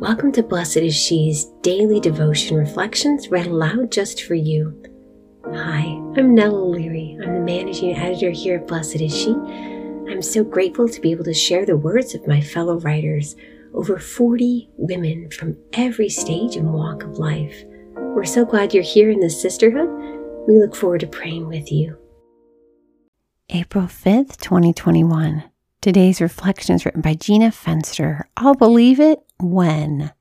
Welcome to Blessed is She's daily devotion reflections read aloud just for you. Hi, I'm Nell O'Leary. I'm the managing editor here at Blessed is She. I'm so grateful to be able to share the words of my fellow writers, over 40 women from every stage and walk of life. We're so glad you're here in this sisterhood. We look forward to praying with you. April 5th, 2021. Today's reflection is written by Gina Fenster. I'll believe it when.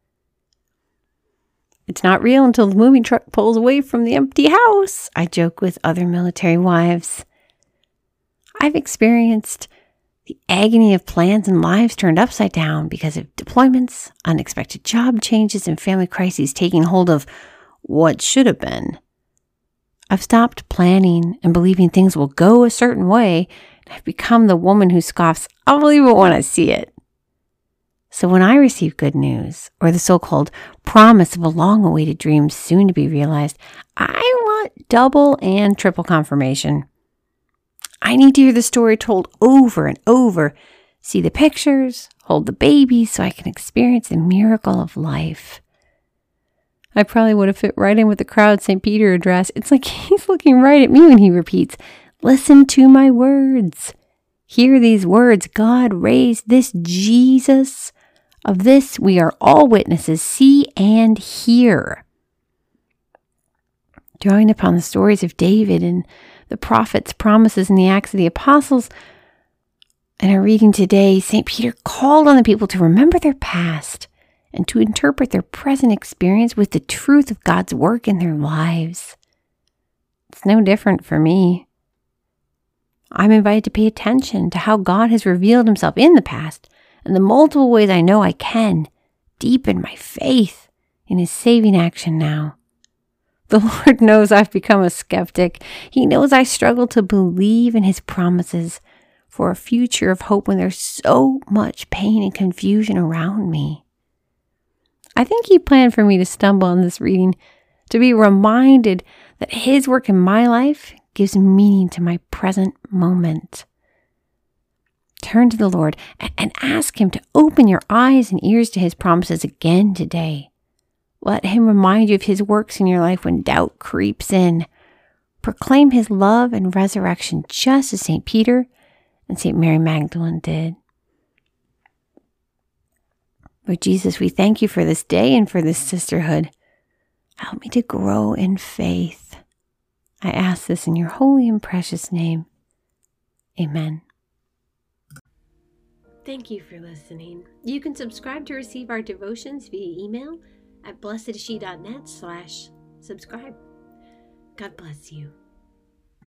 It's not real until the moving truck pulls away from the empty house, I joke with other military wives. I've experienced the agony of plans and lives turned upside down because of deployments, unexpected job changes, and family crises taking hold of what should have been. I've stopped planning and believing things will go a certain way, and I've become the woman who scoffs, I'll believe it when I see it. So when I receive good news, or the so called promise of a long awaited dream soon to be realized, I want double and triple confirmation. I need to hear the story told over and over, see the pictures, hold the baby so I can experience the miracle of life. I probably would have fit right in with the crowd St. Peter address. It's like he's looking right at me when he repeats, Listen to my words. Hear these words God raised this Jesus of this we are all witnesses, see and hear. Drawing upon the stories of David and the prophets' promises and the Acts of the Apostles, in our reading today, St. Peter called on the people to remember their past and to interpret their present experience with the truth of God's work in their lives. It's no different for me. I'm invited to pay attention to how God has revealed himself in the past and the multiple ways I know I can deepen my faith in His saving action now. The Lord knows I've become a skeptic. He knows I struggle to believe in His promises for a future of hope when there's so much pain and confusion around me. I think He planned for me to stumble on this reading to be reminded that His work in my life gives meaning to my present moment. Turn to the Lord and ask Him to open your eyes and ears to His promises again today. Let Him remind you of His works in your life when doubt creeps in. Proclaim His love and resurrection just as St. Peter and St. Mary Magdalene did. Lord Jesus, we thank you for this day and for this sisterhood. Help me to grow in faith. I ask this in your holy and precious name. Amen. Thank you for listening. You can subscribe to receive our devotions via email at blessedshe.net slash subscribe. God bless you.